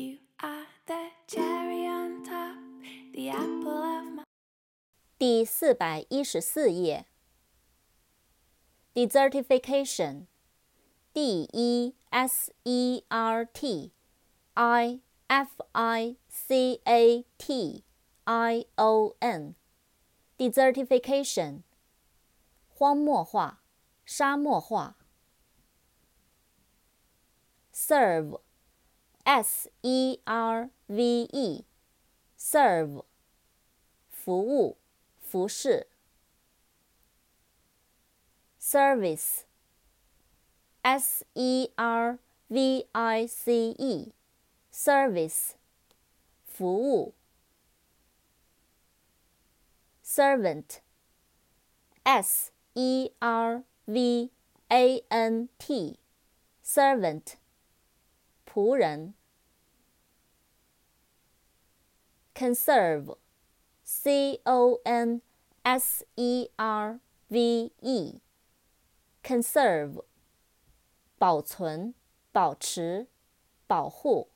You are the cherry on top, the apple of my 第四百一十四页。Desertification, D E S E R T I F I C A T I O N, desertification，荒漠化、沙漠化。Serve, S E R V E, serve，服务。服饰，service，s e r v i c e，service，服务，servant，s e r v a n t，servant， 仆人，conserve。C O N S E R V E，conserve，保存、保持、保护。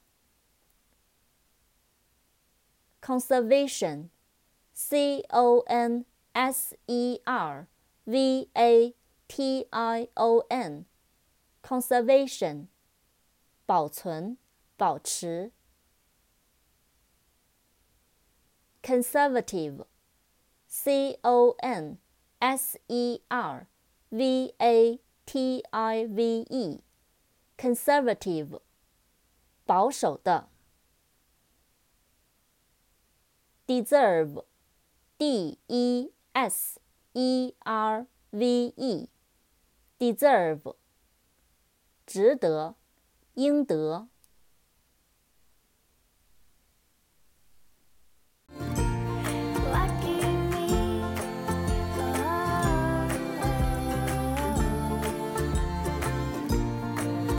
conservation，C O N S E R V A T I O N，conservation， 保存、保持。conservative, C O N S E R V A T I V E, conservative, 保守的。deserve, D E S E R V E, deserve, 值得，应得。